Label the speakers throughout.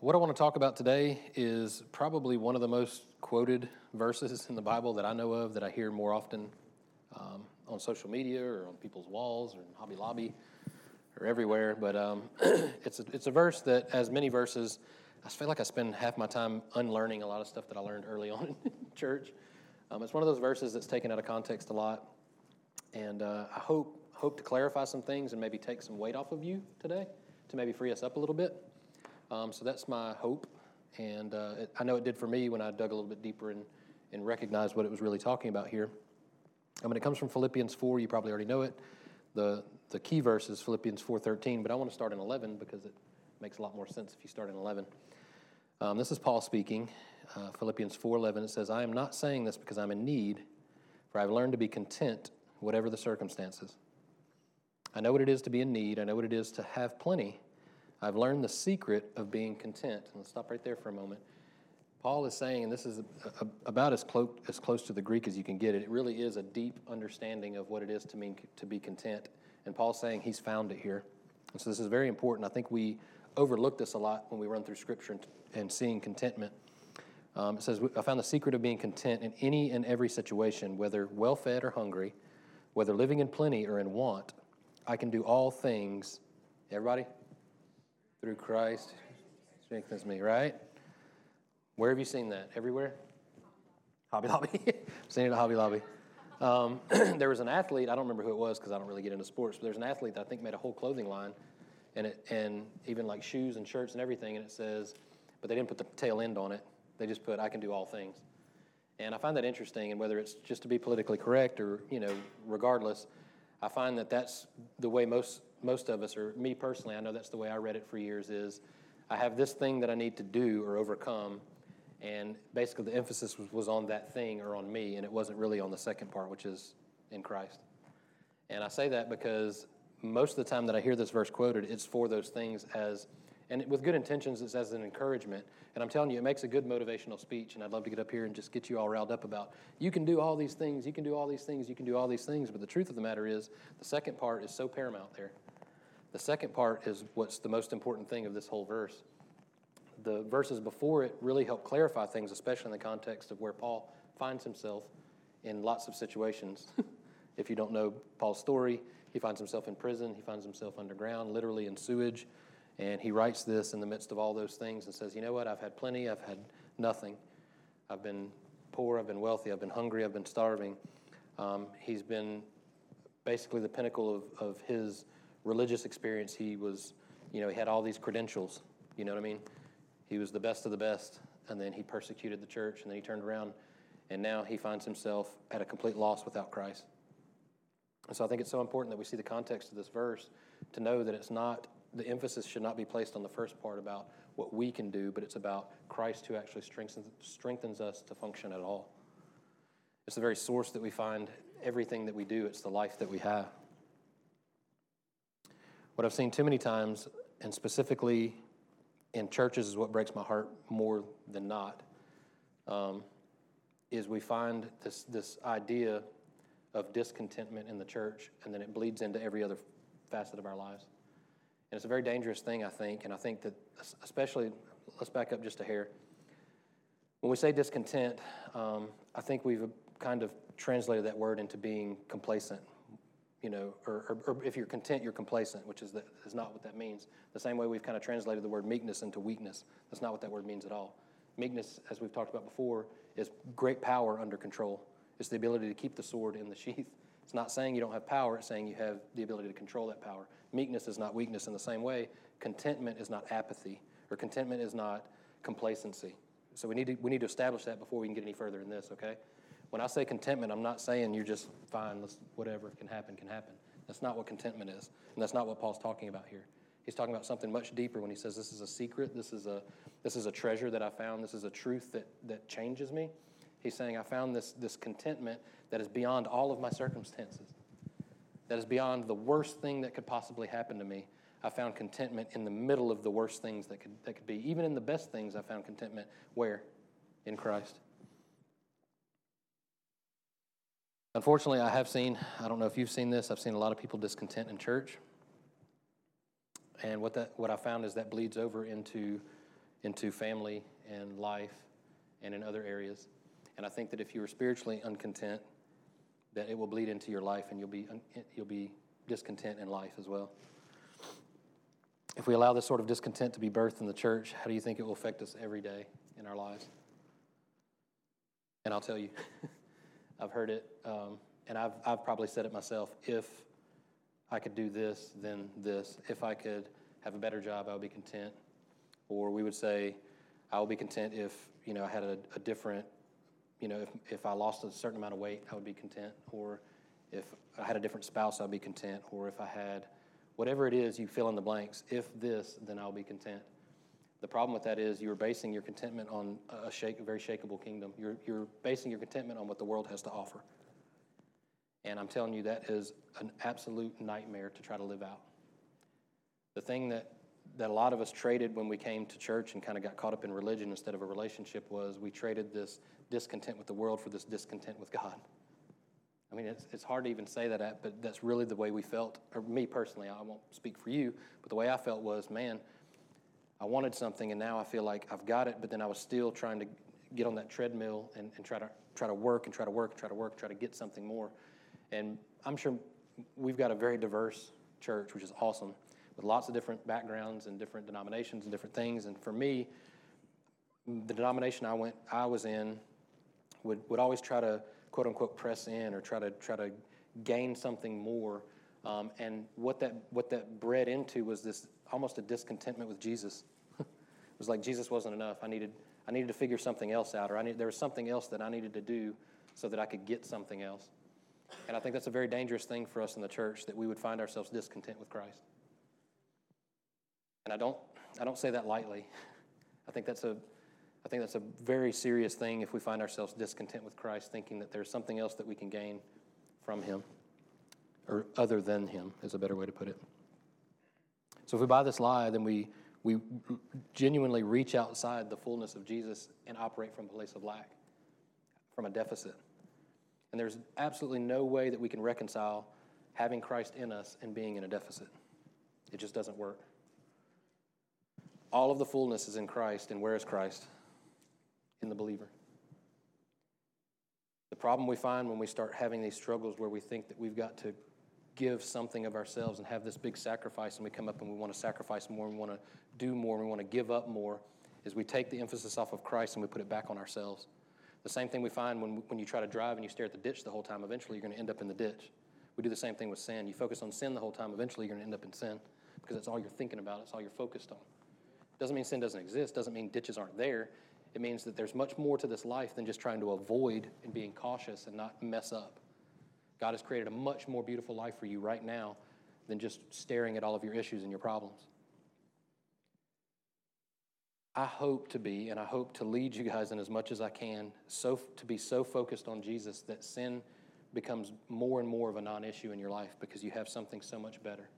Speaker 1: What I want to talk about today is probably one of the most quoted verses in the Bible that I know of that I hear more often um, on social media or on people's walls or in Hobby Lobby or everywhere. But um, it's, a, it's a verse that, as many verses, I feel like I spend half my time unlearning a lot of stuff that I learned early on in church. Um, it's one of those verses that's taken out of context a lot. And uh, I hope, hope to clarify some things and maybe take some weight off of you today to maybe free us up a little bit. Um, so that's my hope. And uh, it, I know it did for me when I dug a little bit deeper and, and recognized what it was really talking about here. I mean, it comes from Philippians 4. You probably already know it. The, the key verse is Philippians 4.13, but I want to start in 11 because it makes a lot more sense if you start in 11. Um, this is Paul speaking. Uh, Philippians 4.11, it says, I am not saying this because I'm in need, for I've learned to be content whatever the circumstances. I know what it is to be in need. I know what it is to have plenty. I've learned the secret of being content. And let's stop right there for a moment. Paul is saying, and this is about as, clo- as close to the Greek as you can get it, it really is a deep understanding of what it is to mean to be content. And Paul's saying he's found it here. And so this is very important. I think we overlook this a lot when we run through Scripture and, and seeing contentment. Um, it says, I found the secret of being content in any and every situation, whether well fed or hungry, whether living in plenty or in want. I can do all things, everybody? Through Christ strengthens me, right? Where have you seen that? Everywhere? Hobby Lobby. seen it at Hobby Lobby. Um, there was an athlete, I don't remember who it was because I don't really get into sports, but there's an athlete that I think made a whole clothing line and, it, and even like shoes and shirts and everything, and it says, but they didn't put the tail end on it. They just put, I can do all things. And I find that interesting, and whether it's just to be politically correct or, you know, regardless, I find that that's the way most, most of us, or me personally, I know that's the way I read it for years, is I have this thing that I need to do or overcome, and basically the emphasis was, was on that thing or on me, and it wasn't really on the second part, which is in Christ. And I say that because most of the time that I hear this verse quoted, it's for those things as – and with good intentions, it's as an encouragement. And I'm telling you, it makes a good motivational speech. And I'd love to get up here and just get you all riled up about you can do all these things, you can do all these things, you can do all these things. But the truth of the matter is, the second part is so paramount there. The second part is what's the most important thing of this whole verse. The verses before it really help clarify things, especially in the context of where Paul finds himself in lots of situations. if you don't know Paul's story, he finds himself in prison, he finds himself underground, literally in sewage. And he writes this in the midst of all those things and says, You know what? I've had plenty, I've had nothing. I've been poor, I've been wealthy, I've been hungry, I've been starving. Um, he's been basically the pinnacle of, of his religious experience. He was, you know, he had all these credentials. You know what I mean? He was the best of the best, and then he persecuted the church, and then he turned around, and now he finds himself at a complete loss without Christ. And so I think it's so important that we see the context of this verse to know that it's not the emphasis should not be placed on the first part about what we can do, but it's about Christ who actually strengthens, strengthens us to function at all. It's the very source that we find everything that we do, it's the life that we have. What I've seen too many times, and specifically in churches, is what breaks my heart more than not, um, is we find this, this idea of discontentment in the church, and then it bleeds into every other facet of our lives. And it's a very dangerous thing, I think. And I think that, especially, let's back up just a hair. When we say discontent, um, I think we've kind of translated that word into being complacent. You know, or, or, or if you're content, you're complacent, which is, the, is not what that means. The same way we've kind of translated the word meekness into weakness. That's not what that word means at all. Meekness, as we've talked about before, is great power under control. It's the ability to keep the sword in the sheath. It's not saying you don't have power, it's saying you have the ability to control that power. Meekness is not weakness in the same way. Contentment is not apathy, or contentment is not complacency. So we need to, we need to establish that before we can get any further in this, okay? When I say contentment, I'm not saying you're just fine, let's, whatever can happen, can happen. That's not what contentment is. And that's not what Paul's talking about here. He's talking about something much deeper when he says this is a secret, this is a, this is a treasure that I found, this is a truth that, that changes me. He's saying, I found this, this contentment that is beyond all of my circumstances that is beyond the worst thing that could possibly happen to me. I found contentment in the middle of the worst things that could, that could be. Even in the best things, I found contentment. Where? In Christ. Unfortunately, I have seen, I don't know if you've seen this, I've seen a lot of people discontent in church. And what, that, what I found is that bleeds over into into family and life and in other areas. And I think that if you are spiritually uncontent, that it will bleed into your life and you'll be, you'll be discontent in life as well. If we allow this sort of discontent to be birthed in the church, how do you think it will affect us every day in our lives? And I'll tell you, I've heard it, um, and I've, I've probably said it myself. If I could do this, then this. If I could have a better job, I would be content. Or we would say, I will be content if you know I had a, a different, you know, if, if I lost a certain amount of weight, I would be content. Or if I had a different spouse, I'd be content. Or if I had whatever it is, you fill in the blanks. If this, then I'll be content. The problem with that is you're basing your contentment on a, shake, a very shakable kingdom. You're, you're basing your contentment on what the world has to offer. And I'm telling you, that is an absolute nightmare to try to live out. The thing that, that a lot of us traded when we came to church and kind of got caught up in religion instead of a relationship was we traded this discontent with the world for this discontent with God. I mean, it's, it's hard to even say that, at, but that's really the way we felt, or me personally, I won't speak for you, but the way I felt was, man, I wanted something and now I feel like I've got it, but then I was still trying to get on that treadmill and, and try to try to work and try to work and try to work, try to get something more. And I'm sure we've got a very diverse church, which is awesome, with lots of different backgrounds and different denominations and different things. And for me, the denomination I went, I was in, would, would always try to quote unquote press in or try to try to gain something more. Um, and what that what that bred into was this almost a discontentment with Jesus. it was like Jesus wasn't enough. I needed I needed to figure something else out, or I need, there was something else that I needed to do so that I could get something else. And I think that's a very dangerous thing for us in the church that we would find ourselves discontent with Christ. And I don't, I don't say that lightly. I think that's a, I think that's a very serious thing if we find ourselves discontent with Christ, thinking that there's something else that we can gain from Him, or other than Him, is a better way to put it. So if we buy this lie, then we, we genuinely reach outside the fullness of Jesus and operate from a place of lack, from a deficit. And there's absolutely no way that we can reconcile having Christ in us and being in a deficit. It just doesn't work. All of the fullness is in Christ, and where is Christ? In the believer. The problem we find when we start having these struggles where we think that we've got to give something of ourselves and have this big sacrifice, and we come up and we want to sacrifice more, and we want to do more, and we want to give up more, is we take the emphasis off of Christ and we put it back on ourselves. The same thing we find when, when you try to drive and you stare at the ditch the whole time, eventually you're going to end up in the ditch. We do the same thing with sin. You focus on sin the whole time, eventually you're going to end up in sin because that's all you're thinking about, it's all you're focused on. Doesn't mean sin doesn't exist, doesn't mean ditches aren't there. It means that there's much more to this life than just trying to avoid and being cautious and not mess up. God has created a much more beautiful life for you right now than just staring at all of your issues and your problems. I hope to be, and I hope to lead you guys in as much as I can, so to be so focused on Jesus that sin becomes more and more of a non issue in your life because you have something so much better.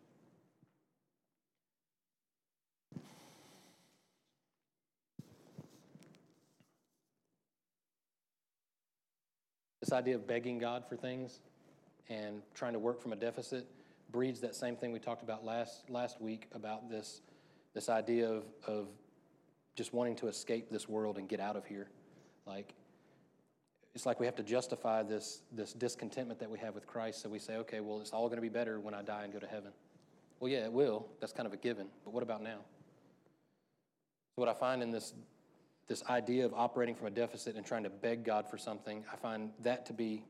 Speaker 1: This idea of begging God for things and trying to work from a deficit breeds that same thing we talked about last, last week about this, this idea of, of just wanting to escape this world and get out of here. Like, it's like we have to justify this, this discontentment that we have with Christ. So we say, okay, well, it's all going to be better when I die and go to heaven. Well, yeah, it will. That's kind of a given. But what about now? So, what I find in this, this idea of operating from a deficit and trying to beg God for something, I find that to be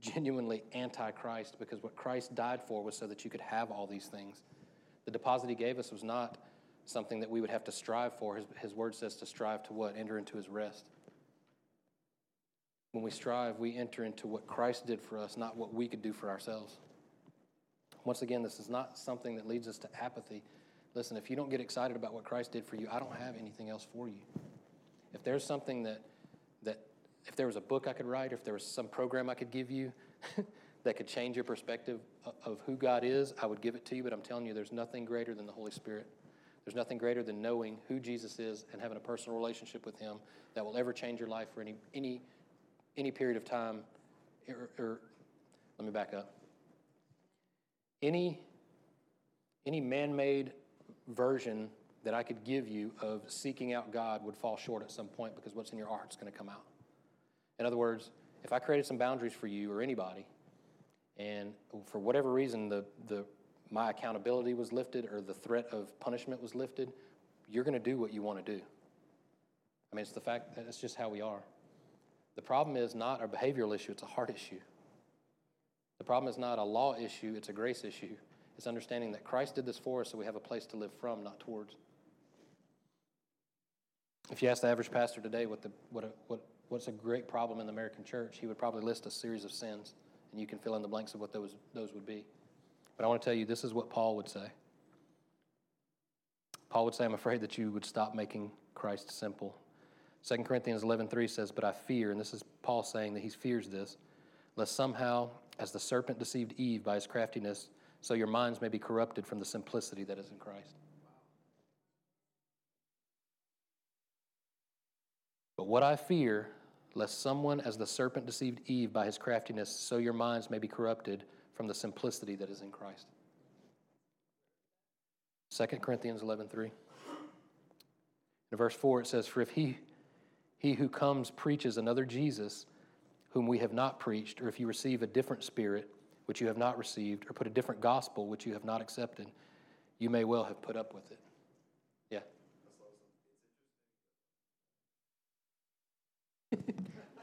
Speaker 1: genuinely anti Christ because what Christ died for was so that you could have all these things. The deposit he gave us was not something that we would have to strive for. His, his word says to strive to what? Enter into his rest. When we strive, we enter into what Christ did for us, not what we could do for ourselves. Once again, this is not something that leads us to apathy. Listen, if you don't get excited about what Christ did for you, I don't have anything else for you. If there's something that, that if there was a book I could write, if there was some program I could give you that could change your perspective of who God is, I would give it to you. But I'm telling you, there's nothing greater than the Holy Spirit. There's nothing greater than knowing who Jesus is and having a personal relationship with Him that will ever change your life for any, any, any period of time. Or, or let me back up. Any, any man made version that I could give you of seeking out God would fall short at some point because what's in your heart is going to come out. In other words, if I created some boundaries for you or anybody, and for whatever reason the, the, my accountability was lifted or the threat of punishment was lifted, you're going to do what you want to do. I mean, it's the fact that it's just how we are. The problem is not a behavioral issue, it's a heart issue. The problem is not a law issue, it's a grace issue. It's understanding that Christ did this for us so we have a place to live from, not towards. If you ask the average pastor today what, the, what, a, what, what's a great problem in the American church, he would probably list a series of sins, and you can fill in the blanks of what those, those would be. But I want to tell you, this is what Paul would say. Paul would say, I'm afraid that you would stop making Christ simple. 2 Corinthians 11.3 says, But I fear, and this is Paul saying that he fears this, lest somehow, as the serpent deceived Eve by his craftiness, so your minds may be corrupted from the simplicity that is in Christ. But what I fear, lest someone, as the serpent deceived Eve by his craftiness, so your minds may be corrupted from the simplicity that is in Christ. 2 Corinthians 11:3. In verse 4 it says, For if he, he who comes preaches another Jesus, whom we have not preached, or if you receive a different spirit, which you have not received, or put a different gospel, which you have not accepted, you may well have put up with it.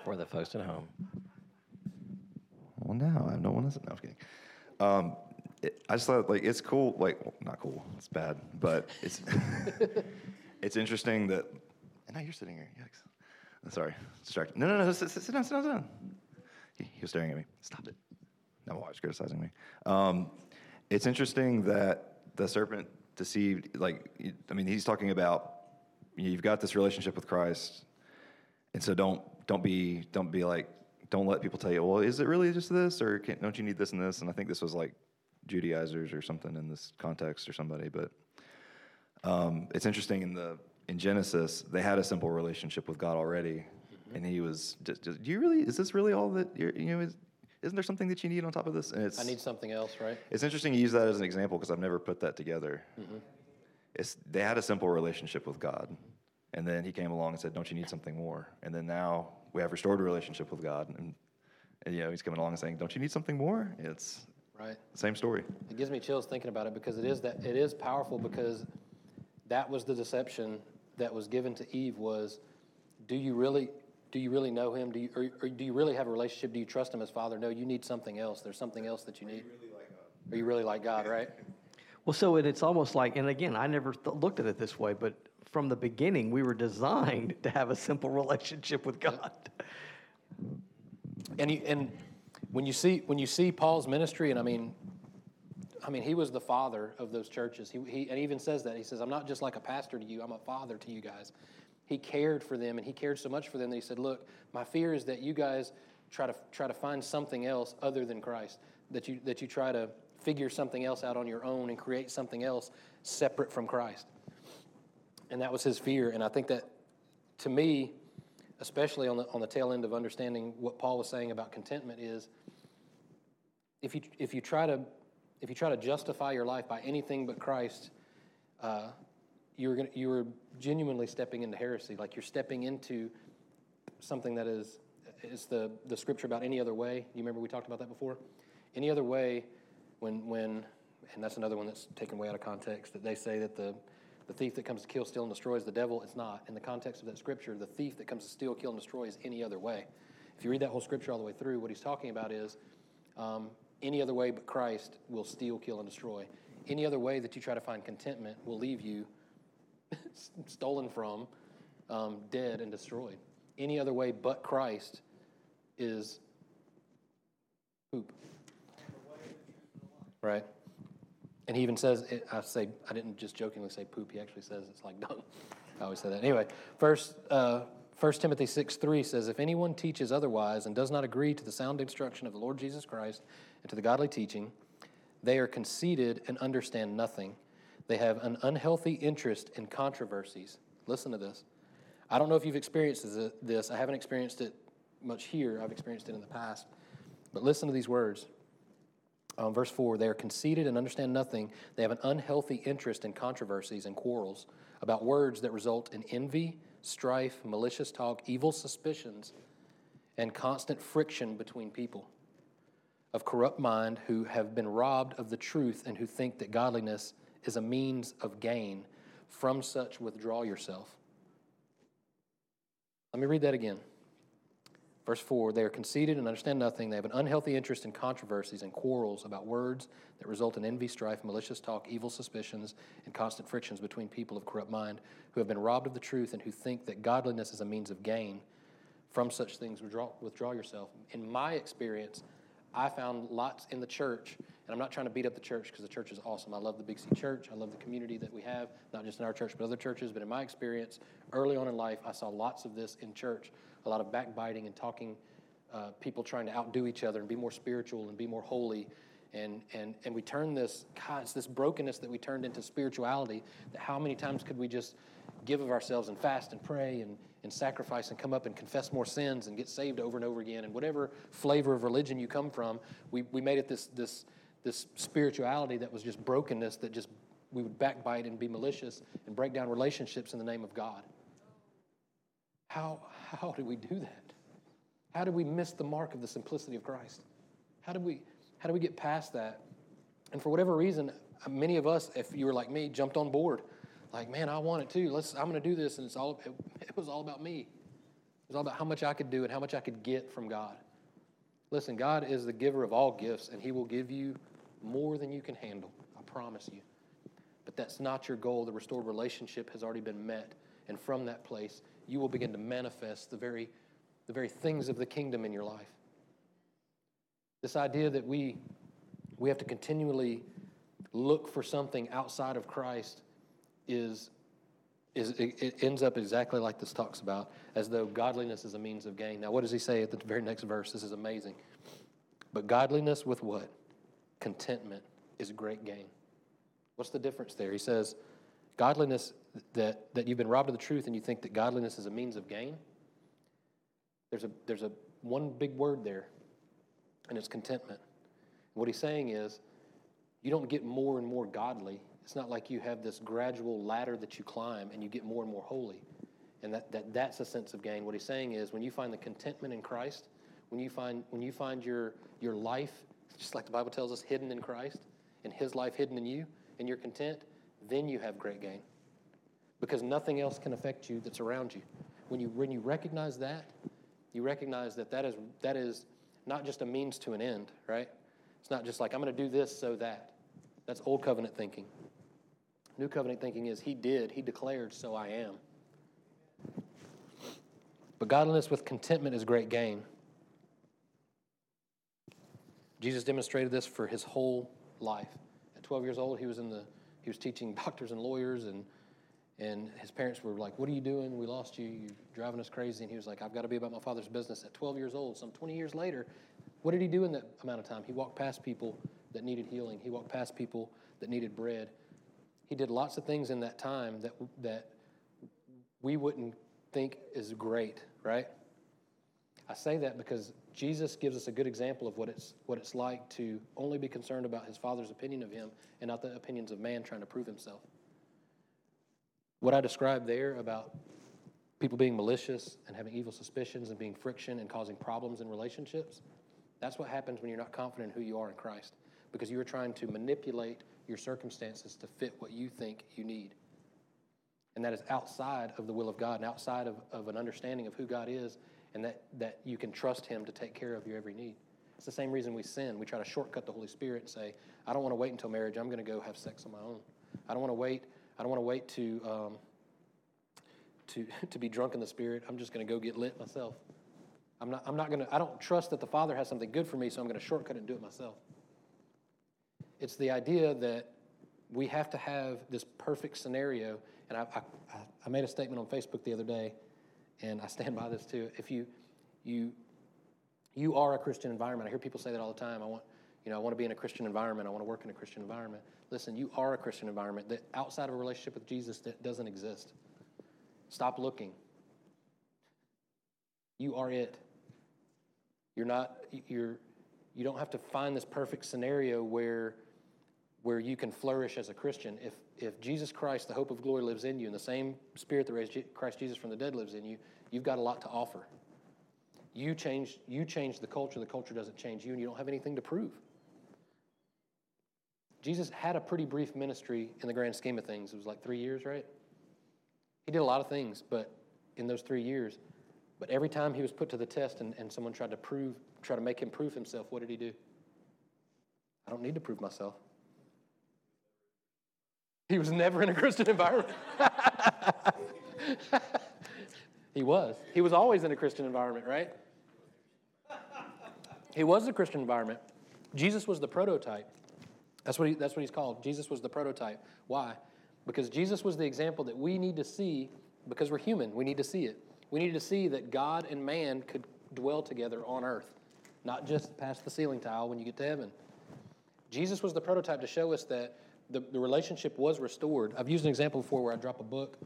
Speaker 2: For the folks at home.
Speaker 3: Well, now I don't want to. No, I'm kidding. Um, it, I just thought like it's cool. Like well, not cool. It's bad, but it's it's interesting that. And now you're sitting here. Yikes. Sorry, distracted. No, no, no. Sit, sit, sit down. Sit down. Sit down. He, he, was staring at me. Stop it. Now my wife's criticizing me. Um, it's interesting that the serpent deceived. Like, I mean, he's talking about you've got this relationship with Christ, and so don't don't be don't be like don't let people tell you, well, is it really just this, or don't you need this and this? And I think this was like Judaizers or something in this context or somebody. But um, it's interesting in the in Genesis they had a simple relationship with God already, mm-hmm. and He was. Just, just, do you really? Is this really all that you're? You know, is, isn't there something that you need on top of this?
Speaker 1: And it's. I need something else, right?
Speaker 3: It's interesting you use that as an example because I've never put that together. Mm-hmm. It's they had a simple relationship with God, and then He came along and said, "Don't you need something more?" And then now we have restored a relationship with God. And, and you know, he's coming along and saying, "Don't you need something more?" It's
Speaker 1: right.
Speaker 3: Same story.
Speaker 1: It gives me chills thinking about it because it is that it is powerful because that was the deception that was given to Eve was, do you really do you really know him? Do you or, or do you really have a relationship? Do you trust him as Father? No, you need something else. There's something else that you need. Are you really like God? You really like God? Right.
Speaker 2: Well, so it's almost like, and again, I never th- looked at it this way, but from the beginning, we were designed to have a simple relationship with God.
Speaker 1: And you, and when you see when you see Paul's ministry, and I mean, I mean, he was the father of those churches. He, he and he even says that he says, "I'm not just like a pastor to you; I'm a father to you guys." He cared for them, and he cared so much for them that he said, "Look, my fear is that you guys try to try to find something else other than Christ. That you that you try to figure something else out on your own and create something else separate from Christ." And that was his fear. And I think that to me, especially on the, on the tail end of understanding what Paul was saying about contentment, is if you, if you, try, to, if you try to justify your life by anything but Christ, uh, you're, gonna, you're genuinely stepping into heresy. Like you're stepping into something that is, is the, the scripture about any other way. You remember we talked about that before? Any other way, when, when and that's another one that's taken way out of context, that they say that the the thief that comes to kill, steal, and destroy is the devil. It's not. In the context of that scripture, the thief that comes to steal, kill, and destroy is any other way. If you read that whole scripture all the way through, what he's talking about is um, any other way but Christ will steal, kill, and destroy. Any other way that you try to find contentment will leave you stolen from, um, dead, and destroyed. Any other way but Christ is poop. Right? And he even says, I say, I didn't just jokingly say poop. He actually says it's like dung. I always say that. Anyway, first, uh, 1 Timothy 6 3 says, If anyone teaches otherwise and does not agree to the sound instruction of the Lord Jesus Christ and to the godly teaching, they are conceited and understand nothing. They have an unhealthy interest in controversies. Listen to this. I don't know if you've experienced this. I haven't experienced it much here, I've experienced it in the past. But listen to these words Um, verse 4 They are conceited and understand nothing. They have an unhealthy interest in controversies and quarrels about words that result in envy, strife, malicious talk, evil suspicions, and constant friction between people. Of corrupt mind who have been robbed of the truth and who think that godliness is a means of gain. From such, withdraw yourself. Let me read that again. Verse 4 They are conceited and understand nothing. They have an unhealthy interest in controversies and quarrels about words that result in envy, strife, malicious talk, evil suspicions, and constant frictions between people of corrupt mind who have been robbed of the truth and who think that godliness is a means of gain. From such things, withdraw, withdraw yourself. In my experience, I found lots in the church, and I'm not trying to beat up the church because the church is awesome. I love the Big C Church. I love the community that we have, not just in our church, but other churches. But in my experience, early on in life, I saw lots of this in church a lot of backbiting and talking, uh, people trying to outdo each other and be more spiritual and be more holy. And, and, and we turn this, God, it's this brokenness that we turned into spirituality. That how many times could we just give of ourselves and fast and pray and, and sacrifice and come up and confess more sins and get saved over and over again? And whatever flavor of religion you come from, we, we made it this, this, this spirituality that was just brokenness that just we would backbite and be malicious and break down relationships in the name of God. How, how do we do that? How do we miss the mark of the simplicity of Christ? How do we, how do we get past that? And for whatever reason, many of us, if you were like me, jumped on board. Like, man, I want it too. Let's, I'm going to do this. And it's all, it, it was all about me. It was all about how much I could do and how much I could get from God. Listen, God is the giver of all gifts, and He will give you more than you can handle. I promise you. But that's not your goal. The restored relationship has already been met. And from that place, you will begin to manifest the very, the very things of the kingdom in your life. This idea that we, we have to continually look for something outside of Christ is, is it, it ends up exactly like this talks about, as though godliness is a means of gain. Now, what does he say at the very next verse? This is amazing. But godliness with what? Contentment is great gain. What's the difference there? He says, Godliness, that, that you've been robbed of the truth and you think that godliness is a means of gain. There's a, there's a one big word there, and it's contentment. What he's saying is, you don't get more and more godly. It's not like you have this gradual ladder that you climb and you get more and more holy. And that, that, that's a sense of gain. What he's saying is when you find the contentment in Christ, when you find, when you find your, your life, just like the Bible tells us, hidden in Christ, and his life hidden in you, and you're content, then you have great gain. Because nothing else can affect you that's around you. When you, when you recognize that, you recognize that that is, that is not just a means to an end, right? It's not just like, I'm going to do this so that. That's old covenant thinking. New covenant thinking is, He did, He declared, so I am. But godliness with contentment is great gain. Jesus demonstrated this for his whole life. At 12 years old, he was in the he was teaching doctors and lawyers, and and his parents were like, "What are you doing? We lost you. You're driving us crazy." And he was like, "I've got to be about my father's business." At 12 years old, some 20 years later, what did he do in that amount of time? He walked past people that needed healing. He walked past people that needed bread. He did lots of things in that time that that we wouldn't think is great, right? I say that because Jesus gives us a good example of what it's, what it's like to only be concerned about his Father's opinion of him and not the opinions of man trying to prove himself. What I described there about people being malicious and having evil suspicions and being friction and causing problems in relationships, that's what happens when you're not confident in who you are in Christ because you are trying to manipulate your circumstances to fit what you think you need. And that is outside of the will of God and outside of, of an understanding of who God is and that, that you can trust Him to take care of your every need. It's the same reason we sin. We try to shortcut the Holy Spirit and say, I don't want to wait until marriage. I'm going to go have sex on my own. I don't want to wait. I don't want to wait to, um, to, to be drunk in the Spirit. I'm just going to go get lit myself. I'm not, I'm not going to, I don't trust that the Father has something good for me, so I'm going to shortcut it and do it myself. It's the idea that we have to have this perfect scenario. And I, I, I made a statement on Facebook the other day and I stand by this too. If you you you are a Christian environment, I hear people say that all the time. I want you know I want to be in a Christian environment. I want to work in a Christian environment. Listen, you are a Christian environment that outside of a relationship with Jesus that doesn't exist. Stop looking. You are it. You're not you're you don't have to find this perfect scenario where where you can flourish as a Christian. If if Jesus Christ, the hope of glory, lives in you, and the same Spirit that raised Christ Jesus from the dead lives in you, you've got a lot to offer. You change you change the culture. The culture doesn't change you, and you don't have anything to prove. Jesus had a pretty brief ministry in the grand scheme of things. It was like three years, right? He did a lot of things, but in those three years, but every time he was put to the test and, and someone tried to prove, try to make him prove himself, what did he do? I don't need to prove myself. He was never in a Christian environment. he was. He was always in a Christian environment, right? He was a Christian environment. Jesus was the prototype. That's what, he, that's what he's called. Jesus was the prototype. Why? Because Jesus was the example that we need to see because we're human. We need to see it. We need to see that God and man could dwell together on earth, not just past the ceiling tile when you get to heaven. Jesus was the prototype to show us that the, the relationship was restored. I've used an example before where I drop a book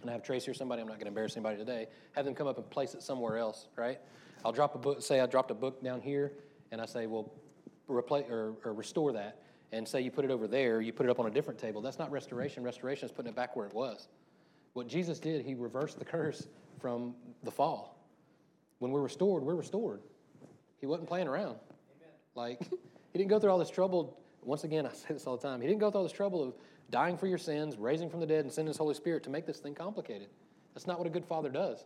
Speaker 1: and I have Tracy or somebody, I'm not going to embarrass anybody today, have them come up and place it somewhere else, right? I'll drop a book, say I dropped a book down here, and I say, well, replace or, or restore that and say you put it over there, you put it up on a different table. That's not restoration. Restoration is putting it back where it was. What Jesus did, he reversed the curse from the fall. When we're restored, we're restored. He wasn't playing around. Amen. Like, he didn't go through all this trouble. Once again, I say this all the time. He didn't go through all this trouble of dying for your sins, raising from the dead, and sending his Holy Spirit to make this thing complicated. That's not what a good father does.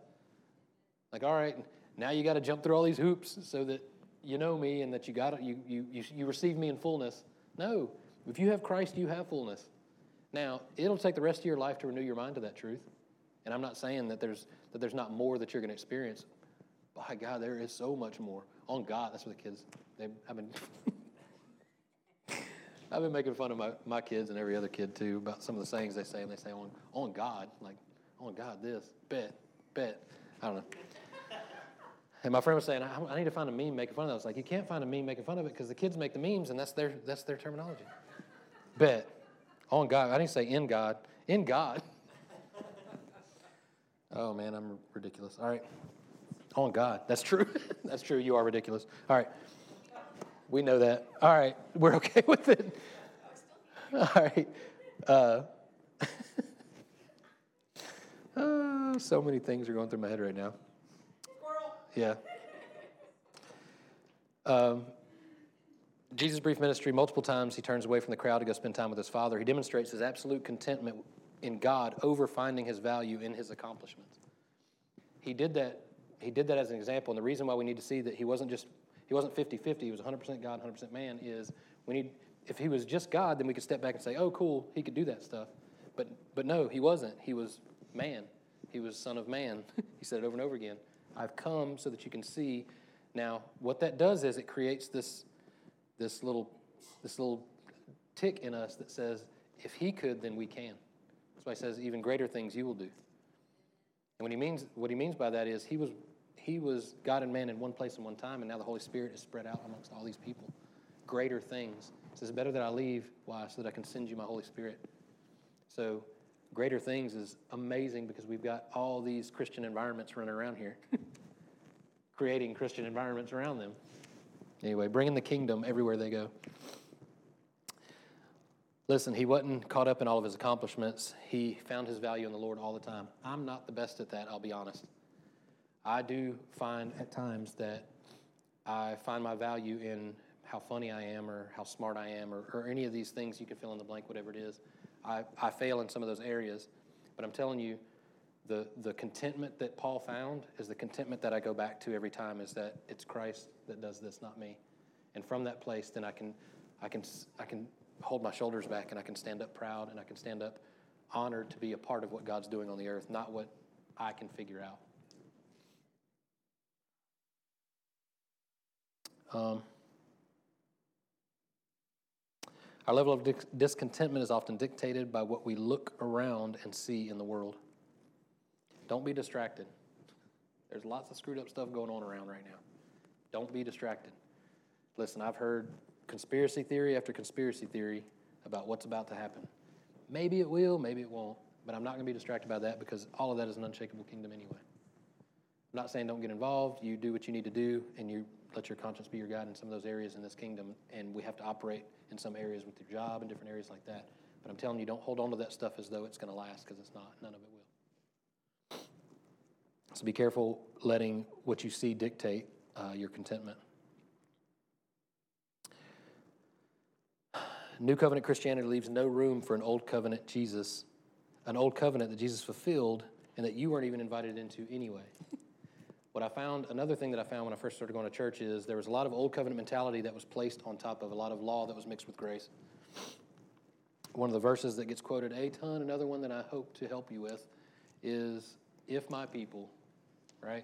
Speaker 1: Like, all right, now you got to jump through all these hoops so that you know me and that you got you, you, you, you receive me in fullness. No. If you have Christ, you have fullness. Now, it'll take the rest of your life to renew your mind to that truth. And I'm not saying that there's, that there's not more that you're going to experience. By God, there is so much more. On God, that's what the kids, they, I've been, I've been making fun of my, my kids and every other kid too about some of the sayings they say. And they say, on, on God, like, on God, this, bet, bet. I don't know. And my friend was saying, I, I need to find a meme making fun of that. I was like, you can't find a meme making fun of it because the kids make the memes and that's their, that's their terminology. Bet. On God. I didn't say in God. In God. oh, man, I'm ridiculous. All right. On God. That's true. that's true. You are ridiculous. All right. We know that. All right. We're okay with it. All right. Uh, uh, so many things are going through my head right now. Yeah. Um, Jesus' brief ministry, multiple times he turns away from the crowd to go spend time with his father. He demonstrates his absolute contentment in God over finding his value in his accomplishments. He did that. He did that as an example. And the reason why we need to see that he wasn't just he wasn't 50-50, he was 100% God, 100% man is we need if he was just God, then we could step back and say, "Oh, cool, he could do that stuff." But but no, he wasn't. He was man. He was son of man. he said it over and over again. I've come so that you can see. Now, what that does is it creates this, this little, this little tick in us that says, if he could, then we can. That's why he says, even greater things you will do. And what he means, what he means by that is he was, he was God and man in one place and one time, and now the Holy Spirit is spread out amongst all these people. Greater things. Says, better that I leave. Why? So that I can send you my Holy Spirit. So Greater Things is amazing because we've got all these Christian environments running around here, creating Christian environments around them. Anyway, bringing the kingdom everywhere they go. Listen, he wasn't caught up in all of his accomplishments. He found his value in the Lord all the time. I'm not the best at that, I'll be honest. I do find at times that I find my value in how funny I am or how smart I am or, or any of these things you can fill in the blank, whatever it is. I, I fail in some of those areas. But I'm telling you, the, the contentment that Paul found is the contentment that I go back to every time is that it's Christ that does this, not me. And from that place, then I can, I can, I can hold my shoulders back and I can stand up proud and I can stand up honored to be a part of what God's doing on the earth, not what I can figure out. Um, Our level of discontentment is often dictated by what we look around and see in the world. Don't be distracted. There's lots of screwed up stuff going on around right now. Don't be distracted. Listen, I've heard conspiracy theory after conspiracy theory about what's about to happen. Maybe it will, maybe it won't, but I'm not going to be distracted by that because all of that is an unshakable kingdom anyway. I'm not saying don't get involved. You do what you need to do, and you let your conscience be your guide in some of those areas in this kingdom. And we have to operate in some areas with your job and different areas like that. But I'm telling you, don't hold on to that stuff as though it's going to last because it's not. None of it will. So be careful letting what you see dictate uh, your contentment. New covenant Christianity leaves no room for an old covenant Jesus, an old covenant that Jesus fulfilled and that you weren't even invited into anyway. What I found, another thing that I found when I first started going to church is there was a lot of old covenant mentality that was placed on top of a lot of law that was mixed with grace. One of the verses that gets quoted a ton, another one that I hope to help you with, is if my people, right?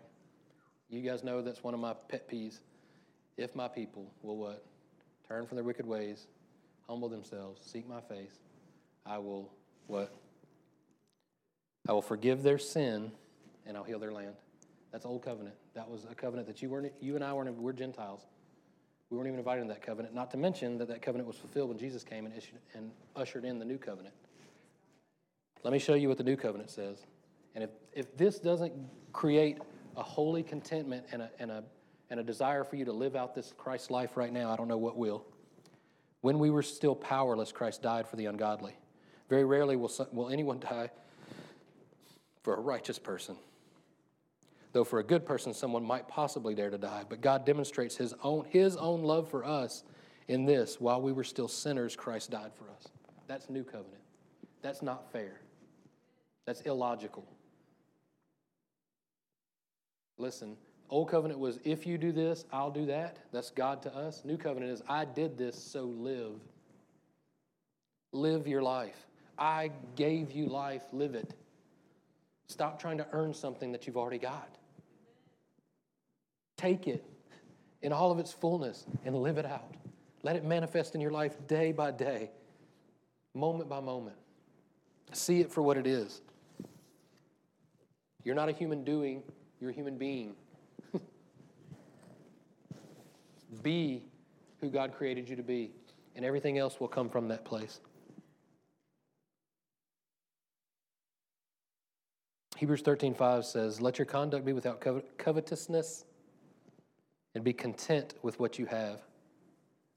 Speaker 1: You guys know that's one of my pet peeves. If my people will what? Turn from their wicked ways, humble themselves, seek my face, I will what? I will forgive their sin and I'll heal their land. That's old covenant. That was a covenant that you weren't you and I weren't we're Gentiles. We weren't even invited in that covenant, not to mention that that covenant was fulfilled when Jesus came and, issued, and ushered in the new covenant. Let me show you what the new covenant says. And if, if this doesn't create a holy contentment and a, and, a, and a desire for you to live out this Christ life right now, I don't know what will. When we were still powerless, Christ died for the ungodly. Very rarely will, will anyone die for a righteous person. Though for a good person, someone might possibly dare to die. But God demonstrates his own, his own love for us in this while we were still sinners, Christ died for us. That's new covenant. That's not fair. That's illogical. Listen, old covenant was if you do this, I'll do that. That's God to us. New covenant is I did this, so live. Live your life. I gave you life, live it. Stop trying to earn something that you've already got. Take it in all of its fullness and live it out. Let it manifest in your life day by day, moment by moment. See it for what it is. You're not a human doing, you're a human being. be who God created you to be, and everything else will come from that place. Hebrews 13:5 says, "Let your conduct be without covetousness and be content with what you have."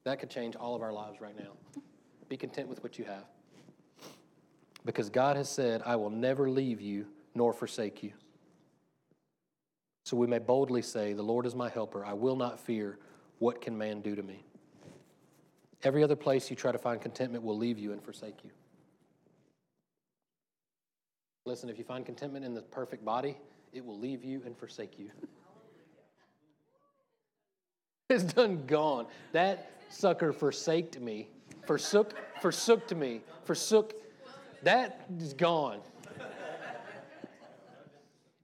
Speaker 1: That could change all of our lives right now. Be content with what you have. Because God has said, "I will never leave you nor forsake you." So we may boldly say, "The Lord is my helper; I will not fear. What can man do to me?" Every other place you try to find contentment will leave you and forsake you. Listen, if you find contentment in the perfect body, it will leave you and forsake you. It's done gone. That sucker forsaked me, forsook, forsooked me, forsook. That is gone.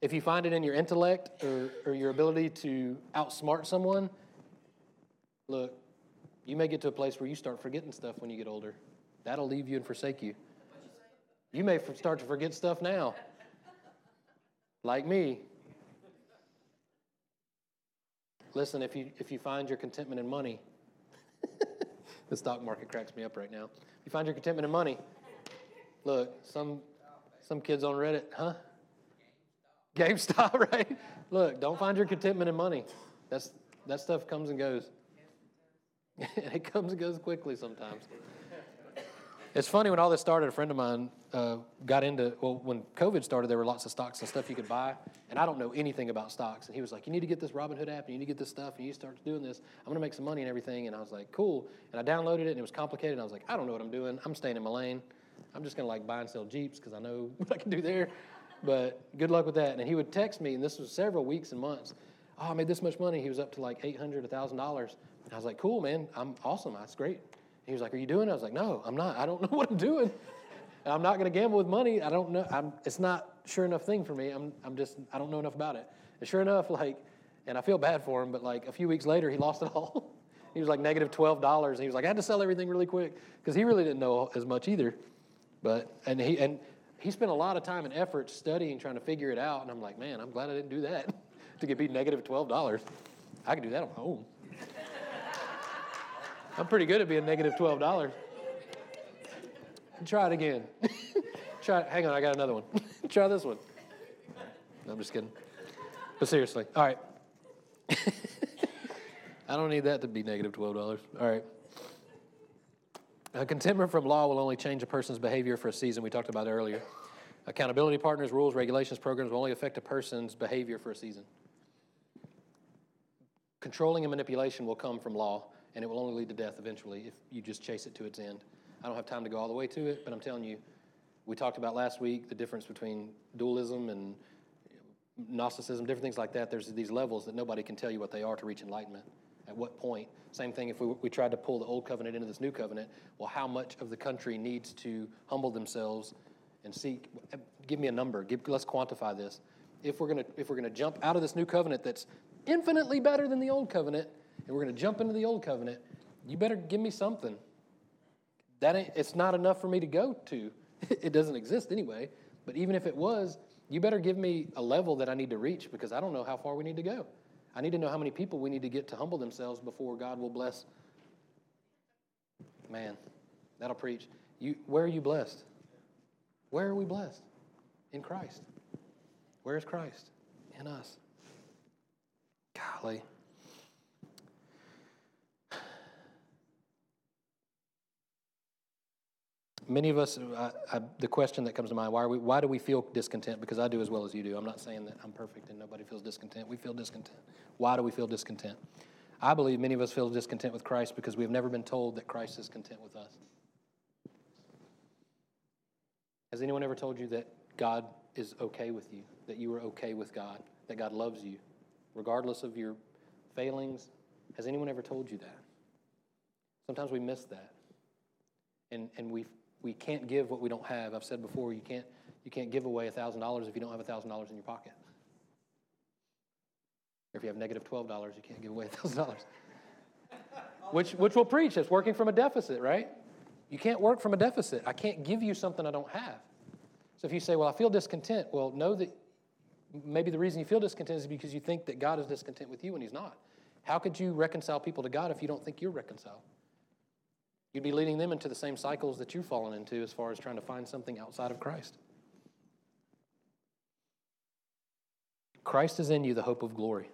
Speaker 1: If you find it in your intellect or, or your ability to outsmart someone, look, you may get to a place where you start forgetting stuff when you get older. That'll leave you and forsake you. You may start to forget stuff now, like me. Listen, if you, if you find your contentment in money, the stock market cracks me up right now. If you find your contentment in money, look, some, some kids on Reddit, huh? GameStop, right? Look, don't find your contentment in money. That's, that stuff comes and goes. it comes and goes quickly sometimes. It's funny when all this started. A friend of mine uh, got into well when COVID started. There were lots of stocks and stuff you could buy, and I don't know anything about stocks. And he was like, "You need to get this Robinhood app. And you need to get this stuff. And you start doing this. I'm going to make some money and everything." And I was like, "Cool." And I downloaded it, and it was complicated. And I was like, "I don't know what I'm doing. I'm staying in my lane. I'm just going to like buy and sell Jeeps because I know what I can do there." But good luck with that. And he would text me, and this was several weeks and months. Oh, I made this much money. He was up to like 800, thousand dollars. And I was like, "Cool, man. I'm awesome. That's great." He was like, Are you doing it? I was like, No, I'm not. I don't know what I'm doing. I'm not going to gamble with money. I don't know. I'm, it's not sure enough thing for me. I'm, I'm just, I don't know enough about it. And sure enough, like, and I feel bad for him, but like a few weeks later, he lost it all. he was like negative $12. And he was like, I had to sell everything really quick because he really didn't know as much either. But, and he, and he spent a lot of time and effort studying, trying to figure it out. And I'm like, man, I'm glad I didn't do that to get beat negative $12. I could do that at home. I'm pretty good at being negative $12. Try it again. Try. Hang on, I got another one. Try this one. No, I'm just kidding. But seriously, all right. I don't need that to be negative $12. All right. A contentment from law will only change a person's behavior for a season. We talked about earlier. Accountability partners, rules, regulations, programs will only affect a person's behavior for a season. Controlling and manipulation will come from law, and it will only lead to death eventually if you just chase it to its end. I don't have time to go all the way to it, but I'm telling you, we talked about last week the difference between dualism and Gnosticism, different things like that. There's these levels that nobody can tell you what they are to reach enlightenment. At what point? Same thing if we, we tried to pull the old covenant into this new covenant. Well, how much of the country needs to humble themselves and seek? Give me a number. Give, let's quantify this. If we're gonna if we're gonna jump out of this new covenant that's infinitely better than the old covenant, and we're gonna jump into the old covenant, you better give me something. That ain't, it's not enough for me to go to. It doesn't exist anyway. But even if it was, you better give me a level that I need to reach because I don't know how far we need to go. I need to know how many people we need to get to humble themselves before God will bless. Man, that'll preach. You, where are you blessed? Where are we blessed? In Christ. Where is Christ? In us. Golly. Many of us, I, I, the question that comes to mind, why, are we, why do we feel discontent? Because I do as well as you do. I'm not saying that I'm perfect and nobody feels discontent. We feel discontent. Why do we feel discontent? I believe many of us feel discontent with Christ because we have never been told that Christ is content with us. Has anyone ever told you that God is okay with you, that you are okay with God, that God loves you, regardless of your failings? Has anyone ever told you that? Sometimes we miss that. And, and we we can't give what we don't have. I've said before, you can't, you can't give away $1,000 if you don't have $1,000 in your pocket. Or if you have negative $12, you can't give away $1,000. which, which we'll preach. It's working from a deficit, right? You can't work from a deficit. I can't give you something I don't have. So if you say, well, I feel discontent, well, know that maybe the reason you feel discontent is because you think that God is discontent with you and He's not. How could you reconcile people to God if you don't think you're reconciled? You'd be leading them into the same cycles that you've fallen into as far as trying to find something outside of Christ. Christ is in you, the hope of glory.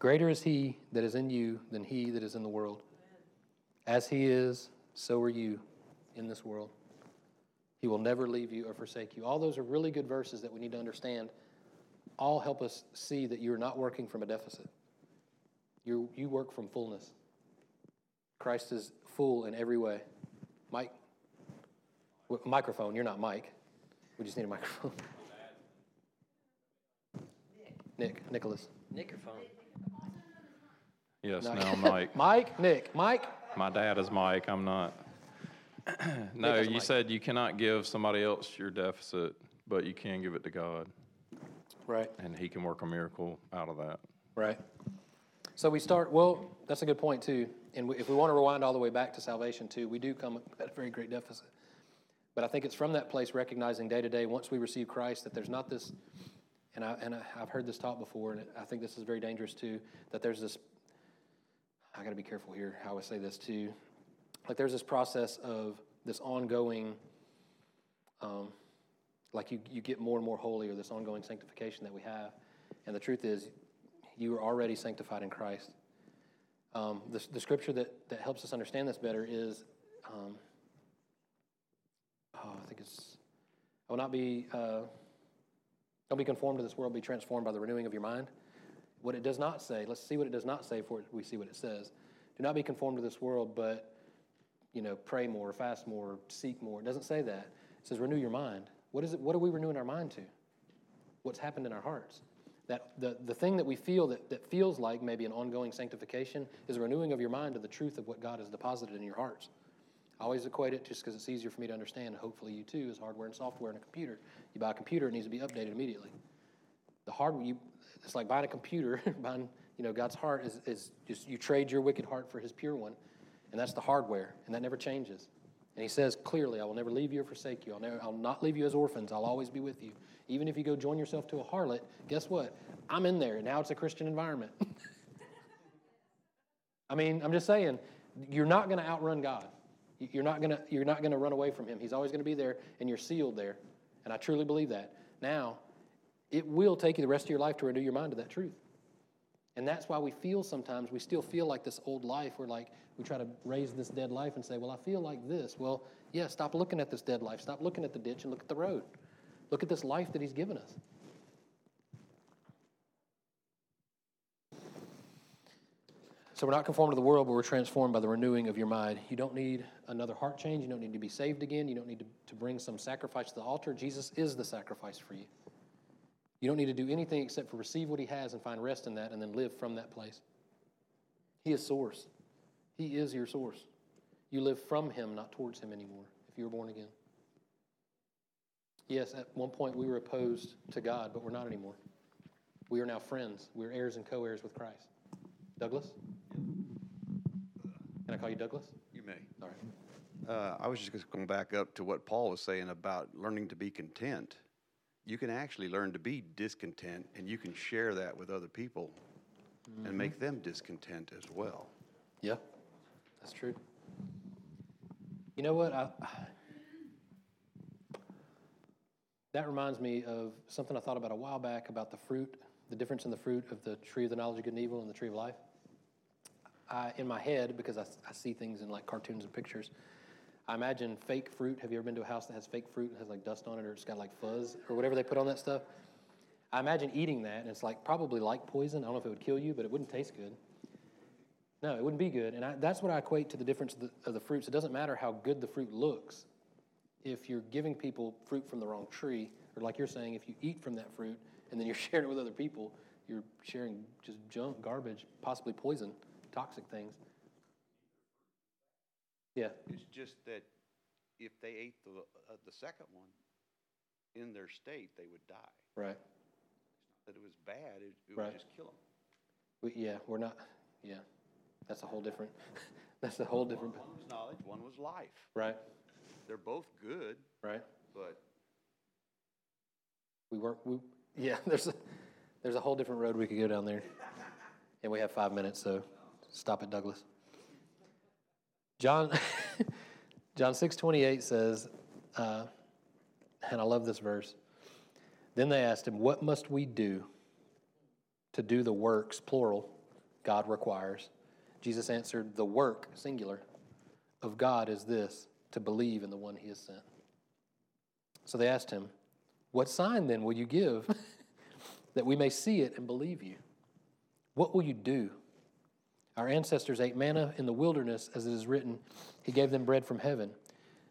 Speaker 1: Greater is he that is in you than he that is in the world. As he is, so are you in this world. He will never leave you or forsake you. All those are really good verses that we need to understand. All help us see that you're not working from a deficit. you you work from fullness. Christ is full in every way. Mike? Microphone, you're not Mike. We just need a microphone. Nick, Nicholas.
Speaker 4: Microphone.
Speaker 5: Yes,
Speaker 1: No.
Speaker 5: now Mike.
Speaker 1: Mike, Nick, Mike.
Speaker 5: My dad is Mike. I'm not. no,
Speaker 1: Nick
Speaker 5: you
Speaker 1: Mike.
Speaker 5: said you cannot give somebody else your deficit, but you can give it to God,
Speaker 1: Right,
Speaker 5: and He can work a miracle out of that.
Speaker 1: right. So we start, well, that's a good point too. And if we want to rewind all the way back to salvation too, we do come at a very great deficit. But I think it's from that place recognizing day to day, once we receive Christ, that there's not this, and, I, and I, I've heard this taught before, and I think this is very dangerous too, that there's this, I got to be careful here how I say this too. Like there's this process of this ongoing, um, like you, you get more and more holy, or this ongoing sanctification that we have. And the truth is, you are already sanctified in Christ. Um, the, the scripture that, that helps us understand this better is, um, oh, I think it's, I will not be, uh, don't be conformed to this world, be transformed by the renewing of your mind. What it does not say, let's see what it does not say before we see what it says. Do not be conformed to this world, but, you know, pray more, fast more, seek more. It doesn't say that. It says renew your mind. What is it? What are we renewing our mind to? What's happened in our hearts? That the, the thing that we feel that, that feels like maybe an ongoing sanctification is a renewing of your mind to the truth of what God has deposited in your hearts. I always equate it just because it's easier for me to understand, and hopefully you too, is hardware and software in a computer. You buy a computer, it needs to be updated immediately. The hardware, you, it's like buying a computer, buying, you know, God's heart is, is just you trade your wicked heart for his pure one, and that's the hardware, and that never changes. And he says clearly, I will never leave you or forsake you. I'll, never, I'll not leave you as orphans. I'll always be with you. Even if you go join yourself to a harlot, guess what? I'm in there. Now it's a Christian environment. I mean, I'm just saying, you're not going to outrun God. You're not going to you're not going to run away from him. He's always going to be there, and you're sealed there. And I truly believe that. Now, it will take you the rest of your life to renew your mind to that truth. And that's why we feel sometimes, we still feel like this old life We're like we try to raise this dead life and say, well, I feel like this. Well, yeah, stop looking at this dead life. Stop looking at the ditch and look at the road. Look at this life that he's given us. So we're not conformed to the world, but we're transformed by the renewing of your mind. You don't need another heart change. You don't need to be saved again. You don't need to, to bring some sacrifice to the altar. Jesus is the sacrifice for you. You don't need to do anything except for receive what he has and find rest in that and then live from that place. He is source. He is your source. You live from him, not towards him anymore, if you were born again. Yes, at one point we were opposed to God, but we're not anymore. We are now friends. We're heirs and co heirs with Christ. Douglas? Can I call you Douglas?
Speaker 4: You may.
Speaker 1: All right.
Speaker 4: Uh, I was just going back up to what Paul was saying about learning to be content. You can actually learn to be discontent, and you can share that with other people and make them discontent as well.
Speaker 1: Yeah, that's true. You know what? I, that reminds me of something I thought about a while back about the fruit, the difference in the fruit of the tree of the knowledge of good and evil and the tree of life. I, in my head, because I, I see things in like cartoons and pictures, I imagine fake fruit. Have you ever been to a house that has fake fruit and has like dust on it or it's got like fuzz or whatever they put on that stuff? I imagine eating that and it's like probably like poison. I don't know if it would kill you, but it wouldn't taste good. No, it wouldn't be good. And I, that's what I equate to the difference of the, of the fruits. It doesn't matter how good the fruit looks. If you're giving people fruit from the wrong tree, or like you're saying, if you eat from that fruit and then you're sharing it with other people, you're sharing just junk, garbage, possibly poison, toxic things. Yeah,
Speaker 4: It's just that if they ate the, uh, the second one in their state, they would die.
Speaker 1: right.
Speaker 4: It's not that it was bad, it, it
Speaker 1: Right.
Speaker 4: would just kill them.
Speaker 1: We, yeah, we're not, yeah. That's a whole different, that's a whole different,
Speaker 4: One was knowledge, one was life.
Speaker 1: right,
Speaker 4: They're both good,
Speaker 1: right.
Speaker 4: but
Speaker 1: We weren't, we, yeah, there's a, there's a whole different road we could go down there. And we have five minutes, so stop it, Douglas. John, John 6 28 says, uh, and I love this verse. Then they asked him, What must we do to do the works, plural, God requires? Jesus answered, The work, singular, of God is this, to believe in the one he has sent. So they asked him, What sign then will you give that we may see it and believe you? What will you do? Our ancestors ate manna in the wilderness, as it is written, He gave them bread from heaven.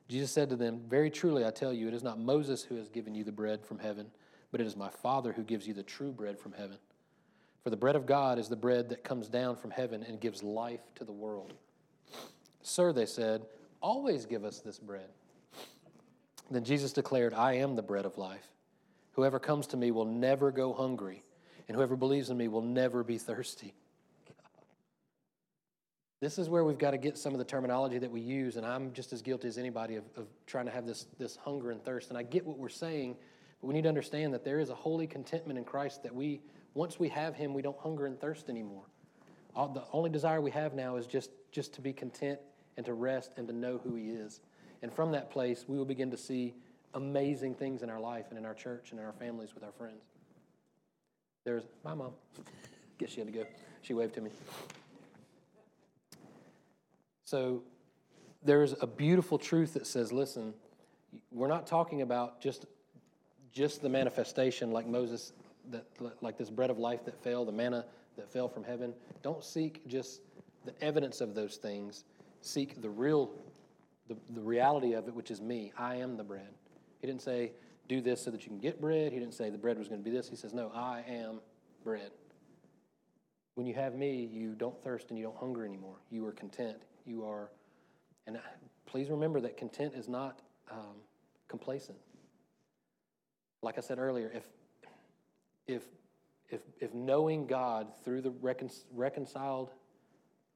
Speaker 1: Jesus said to them, Very truly I tell you, it is not Moses who has given you the bread from heaven, but it is my Father who gives you the true bread from heaven. For the bread of God is the bread that comes down from heaven and gives life to the world. Sir, they said, always give us this bread. Then Jesus declared, I am the bread of life. Whoever comes to me will never go hungry, and whoever believes in me will never be thirsty. This is where we've got to get some of the terminology that we use, and I'm just as guilty as anybody of, of trying to have this, this hunger and thirst. And I get what we're saying, but we need to understand that there is a holy contentment in Christ that we, once we have Him, we don't hunger and thirst anymore. All, the only desire we have now is just, just to be content and to rest and to know who He is. And from that place, we will begin to see amazing things in our life and in our church and in our families with our friends. There's my mom. Guess she had to go. She waved to me. So there's a beautiful truth that says, listen, we're not talking about just just the manifestation like Moses, that like this bread of life that fell, the manna that fell from heaven. Don't seek just the evidence of those things. Seek the real, the, the reality of it, which is me. I am the bread. He didn't say, do this so that you can get bread. He didn't say the bread was going to be this. He says, no, I am bread. When you have me, you don't thirst and you don't hunger anymore. You are content. You are, and please remember that content is not um, complacent. Like I said earlier, if if if if knowing God through the recon- reconciled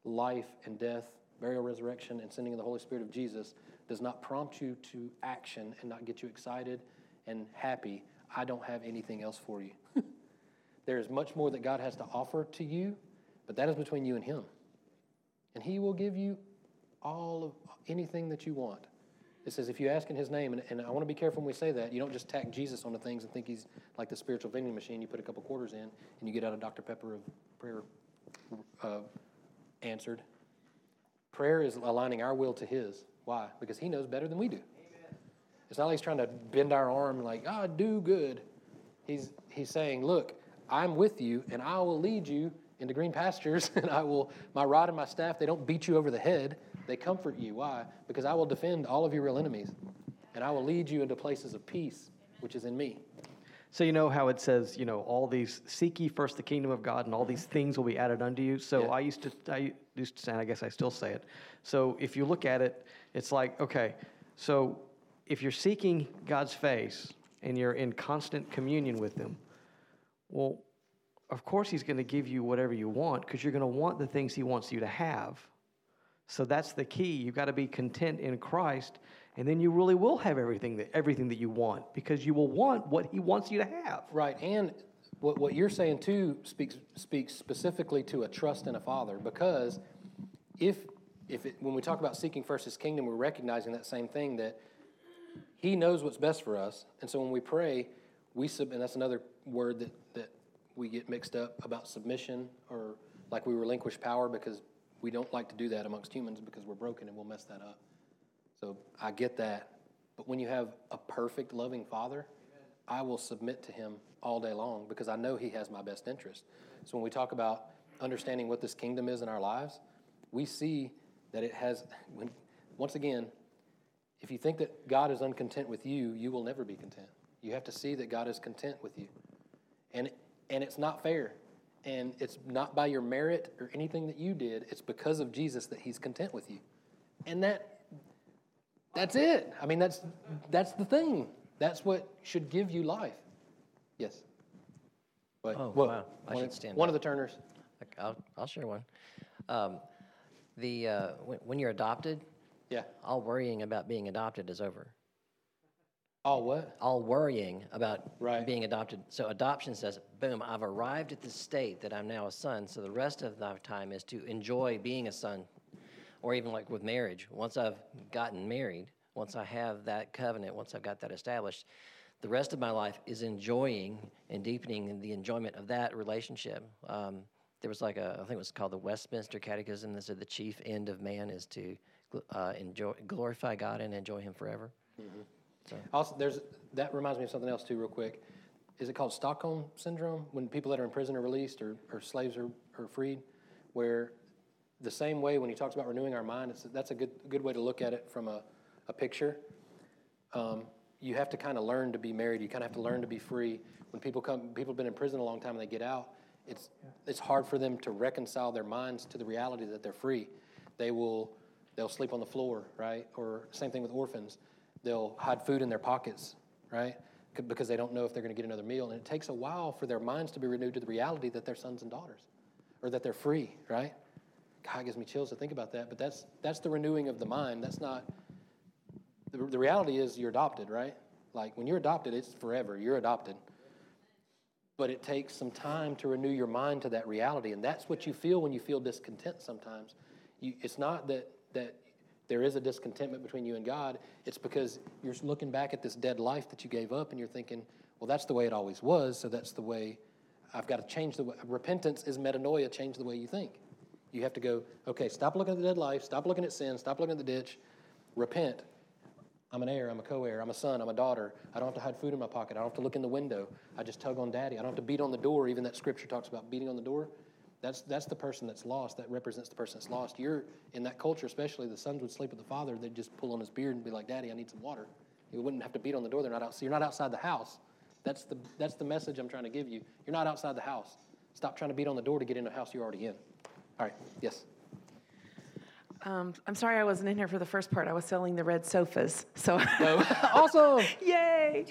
Speaker 1: life and death, burial, resurrection, and sending of the Holy Spirit of Jesus does not prompt you to action and not get you excited and happy, I don't have anything else for you. there is much more that God has to offer to you, but that is between you and Him. And He will give you all of anything that you want. It says, if you ask in his name, and, and I want to be careful when we say that, you don't just tack Jesus onto things and think he's like the spiritual vending machine. You put a couple quarters in and you get out a Dr. Pepper of prayer uh, answered. Prayer is aligning our will to his. Why? Because he knows better than we do. It's not like he's trying to bend our arm like, ah, do good. He's, he's saying, look, I'm with you and I will lead you into green pastures and I will, my rod and my staff, they don't beat you over the head. They comfort you. Why? Because I will defend all of your real enemies and I will lead you into places of peace, which is in me.
Speaker 2: So you know how it says, you know, all these seek ye first the kingdom of God, and all these things will be added unto you. So
Speaker 1: Yeah.
Speaker 2: I used to, I used to say, and I guess I still say it. So if you look at it, it's like, okay, so if you're seeking God's face and you're in constant communion with Him, well, of course He's going to give you whatever you want because you're going to want the things He wants you to have. So that's the key. You've got to be content in Christ, and then you really will have everything that everything that you want because you will want what He wants you to have.
Speaker 1: Right, and what, what you're saying too speaks speaks specifically to a trust in a father because if if it, when we talk about seeking first His kingdom, we're recognizing that same thing that He knows what's best for us, and so when we pray, we sub, and that's another word that that we get mixed up about submission or like we relinquish power because we don't like to do that amongst humans because we're broken and we'll mess that up. So I get that. But when you have a perfect, loving father, I will submit to him all day long because I know he has my best interest. So when we talk about understanding what this kingdom is in our lives, we see that it has, when, once again, if you think that God is uncontent with you, you will never be content. You have to see that God is content with you. And, and it's not fair. And it's not by your merit or anything that you did. It's because of Jesus that he's content with you. And that that's it. I mean, that's that's the thing. That's what should give you life. Yes. But,
Speaker 6: Oh,
Speaker 1: what?
Speaker 6: wow. I
Speaker 1: one,
Speaker 6: should stand
Speaker 1: one
Speaker 6: up.
Speaker 1: of the Turners.
Speaker 6: I'll, I'll share one. Um, the, uh, when, when you're adopted,
Speaker 1: Yeah.
Speaker 6: all worrying about being adopted is over.
Speaker 1: Oh, what?
Speaker 6: All worrying about
Speaker 1: Right.
Speaker 6: being adopted. So adoption says, boom, I've arrived at the state that I'm now a son. So the rest of my time is to enjoy being a son. Or even like with marriage, once I've gotten married, once I have that covenant, once I've got that established, the rest of my life is enjoying and deepening the enjoyment of that relationship. Um, there was like a, I think it was called the Westminster Catechism that said the chief end of man is to uh, enjoy, glorify God and enjoy Him forever.
Speaker 1: Also, there's that reminds me of something else too, real quick. Is it called Stockholm syndrome when people that are in prison are released or, or slaves are, are freed? Where the same way when he talks about renewing our mind, it's, that's a good good way to look at it from a, a picture. Um, you have to kind of learn to be married. You kind of have to learn to be free. When people come, people have been in prison a long time and they get out. It's it's hard for them to reconcile their minds to the reality that they're free. They will they'll sleep on the floor, right? Or same thing with orphans. They'll hide food in their pockets, right? Because they don't know if they're going to get another meal. And it takes a while for their minds to be renewed to the reality that they're sons and daughters, or that they're free, right? God gives me chills to think about that. But that's that's the renewing of the mind. That's not the, the reality is you're adopted, right? Like when you're adopted, it's forever. You're adopted. But it takes some time to renew your mind to that reality. And that's what you feel when you feel discontent sometimes. You, it's not that, that there is a discontentment between you and God, it's because you're looking back at this dead life that you gave up and you're thinking, well, that's the way it always was, so that's the way I've got to change the way. Repentance is metanoia, change the way you think. You have to go, okay, stop looking at the dead life, stop looking at sin, stop looking at the ditch, repent. I'm an heir, I'm a co heir, I'm a son, I'm a daughter. I don't have to hide food in my pocket, I don't have to look in the window. I just tug on daddy. I don't have to beat on the door, even that scripture talks about beating on the door. That's, that's the person that's lost. That represents the person that's lost. You're in that culture, especially the sons would sleep with the father. They'd just pull on his beard and be like, Daddy, I need some water. You wouldn't have to beat on the door. They're not out. So you're not outside the house. That's the, that's the message I'm trying to give you. You're not outside the house. Stop trying to beat on the door to get in a house you're already in. All right, yes.
Speaker 7: Um, I'm sorry I wasn't in here for the first part. I was selling the red sofas. So,
Speaker 1: awesome.
Speaker 7: yay!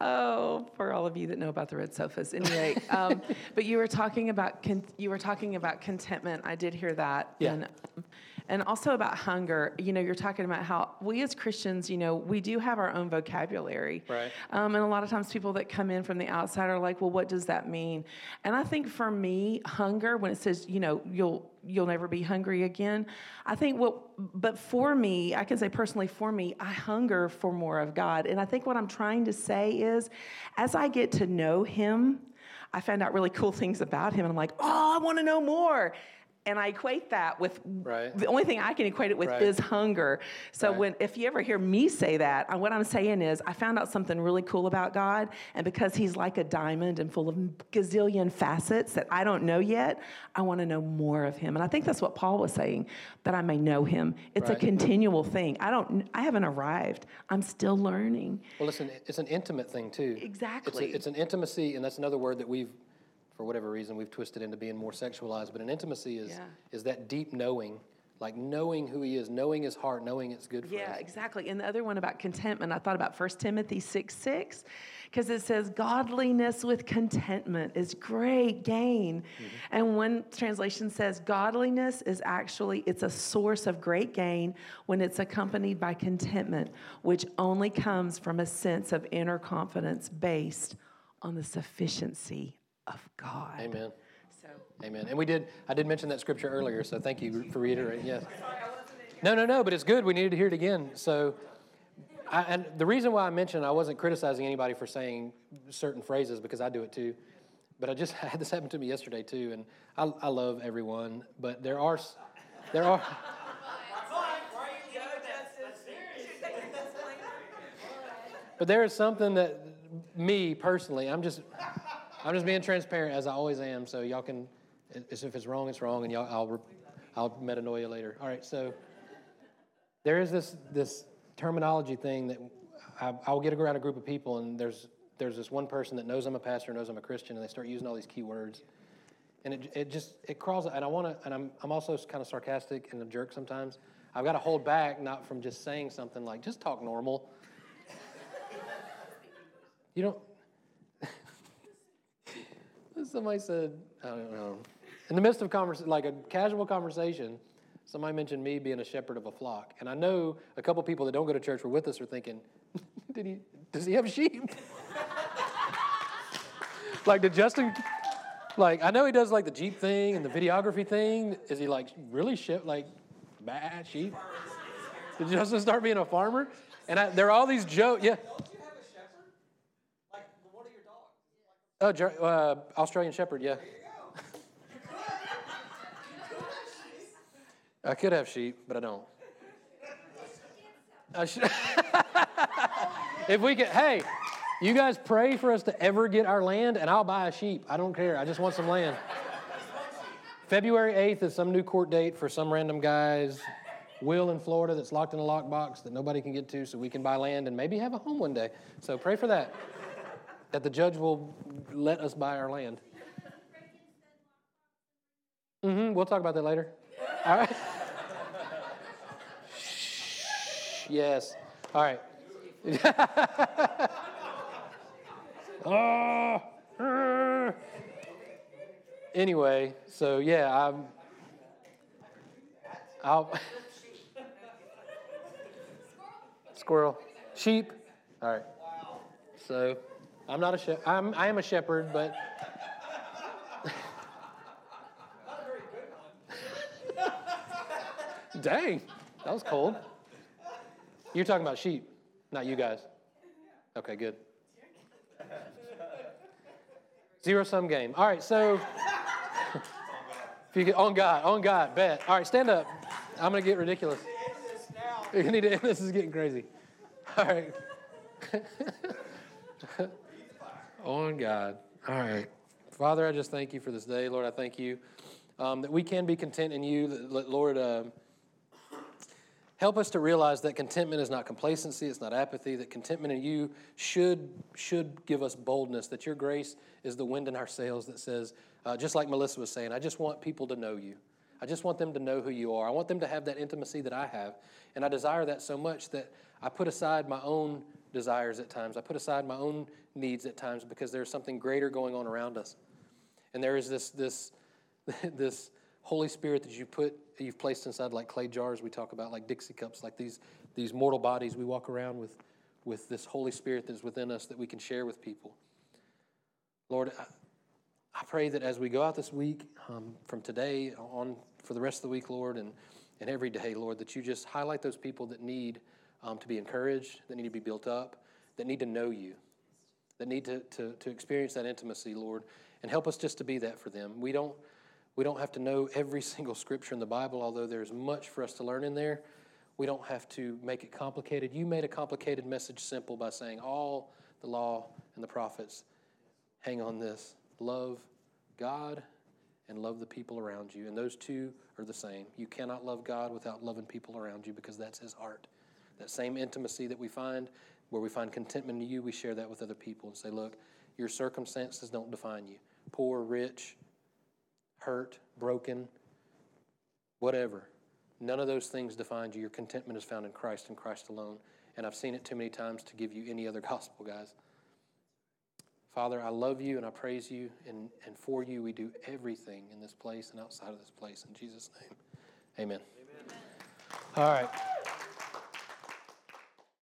Speaker 7: Oh, for all of you that know about the red sofas. Anyway, um, but you were talking about con- you were talking about contentment. I did hear that.
Speaker 1: Yeah.
Speaker 7: And, And also about hunger, you know, you're talking about how we as Christians, you know, we do have our own vocabulary.
Speaker 1: Right.
Speaker 7: Um, and a lot of times people that come in from the outside are like, well, what does that mean? And I think for me, hunger, when it says, you know, you'll you'll never be hungry again. I think what but for me, I can say personally for me, I hunger for more of God. And I think what I'm trying to say is as I get to know him, I found out really cool things about him and I'm like, "Oh, I want to know more." And I equate that with
Speaker 1: Right.
Speaker 7: the only thing I can equate it with
Speaker 1: Right.
Speaker 7: is hunger. So
Speaker 1: Right.
Speaker 7: when if you ever hear me say that, what I'm saying is I found out something really cool about God, and because He's like a diamond and full of gazillion facets that I don't know yet, I want to know more of Him. And I think that's what Paul was saying, that I may know Him. It's a continual thing. I don't. I haven't arrived. I'm still learning.
Speaker 1: Well, listen, it's an intimate thing too.
Speaker 7: Exactly.
Speaker 1: It's, a, it's an intimacy, and that's another word that we've, for whatever reason, we've twisted into being more sexualized. But an intimacy is
Speaker 7: Yeah.
Speaker 1: is that deep knowing, like knowing who He is, knowing His heart, knowing it's good for
Speaker 7: Yeah,
Speaker 1: us.
Speaker 7: exactly. And the other one about contentment, I thought about 1 Timothy 6 6, because it says, Godliness with contentment is great gain. Mm-hmm. And one translation says, Godliness is actually, it's a source of great gain when it's accompanied by contentment, which only comes from a sense of inner confidence based on the sufficiency of God.
Speaker 1: Amen.
Speaker 7: So,
Speaker 1: Amen. And we did, I did mention that scripture earlier, so thank you for reiterating. Yes. No, no, no, but it's good. We needed to hear it again. So, I, and the reason why I mentioned I wasn't criticizing anybody for saying certain phrases because I do it too. But I just had this happen to me yesterday too, and I, I love everyone, but there are, there are. But there is something that me personally, I'm just, I'm just being transparent as I always am. So y'all can, if it's wrong, it's wrong, and y'all, I'll, I'll metanoia later. All right. So there is this this terminology thing that I, I'll get around a group of people, and there's there's this one person that knows I'm a pastor, knows I'm a Christian, and they start using all these key words, and it, it just it crawls. And I want to, and I'm I'm also kind of sarcastic and a jerk sometimes. I've got to hold back, not from just saying something like just talk normal. You don't. Somebody said, I don't know. In the midst of convers- like a casual conversation, somebody mentioned me being a shepherd of a flock, and I know a couple people that don't go to church were with us are thinking, did he? Does he have sheep? like did Justin? Like I know he does like the Jeep thing and the videography thing. Is he like really ship like bad sheep? Did Justin start being a farmer? And I, there are all these jokes. Yeah. Oh, uh, Australian Shepherd, yeah. I could have sheep, but I don't. I should. if we could, hey, you guys pray for us to ever get our land, and I'll buy a sheep. I don't care. I just want some land. February 8th is some new court date for some random guy's will in Florida that's locked in a lockbox that nobody can get to, so we can buy land and maybe have a home one day. So pray for that that the judge will let us buy our land. Mm-hmm. We'll talk about that later. All right. Yes. All right. oh. Anyway, so yeah, I'm. I'll. Squirrel. Sheep. All right. So. I'm not a shepherd. I'm, I am a shepherd, but. Very good one. Dang, that was cold. You're talking about sheep, not you guys. Okay, good. Zero sum game. All right, so. if you get on God, on God, bet. All right, stand up. I'm gonna get ridiculous. You need to end this. is getting crazy. All right. on God. All right. Father, I just thank you for this day. Lord, I thank you um, that we can be content in you. That, Lord, uh, help us to realize that contentment is not complacency, it's not apathy, that contentment in you should, should give us boldness, that your grace is the wind in our sails that says, uh, just like Melissa was saying, I just want people to know you. I just want them to know who you are. I want them to have that intimacy that I have. And I desire that so much that I put aside my own desires at times. I put aside my own needs at times because there's something greater going on around us. And there is this, this, this Holy Spirit that you put, you've placed inside like clay jars, we talk about like Dixie cups, like these, these mortal bodies, we walk around with, with this Holy Spirit that is within us that we can share with people. Lord, I, I pray that as we go out this week, um, from today on for the rest of the week, Lord, and, and every day, Lord, that you just highlight those people that need um, to be encouraged, that need to be built up, that need to know you, that need to, to, to experience that intimacy, Lord, and help us just to be that for them. We don't, we don't have to know every single scripture in the Bible, although there's much for us to learn in there. We don't have to make it complicated. You made a complicated message simple by saying all the law and the prophets hang on this love God and love the people around you. And those two are the same. You cannot love God without loving people around you because that's His heart. That same intimacy that we find, where we find contentment in you, we share that with other people and say, look, your circumstances don't define you. Poor, rich, hurt, broken, whatever. None of those things define you. Your contentment is found in Christ and Christ alone. And I've seen it too many times to give you any other gospel, guys. Father, I love you and I praise you, and, and for you we do everything in this place and outside of this place. In Jesus' name, amen. amen. All right.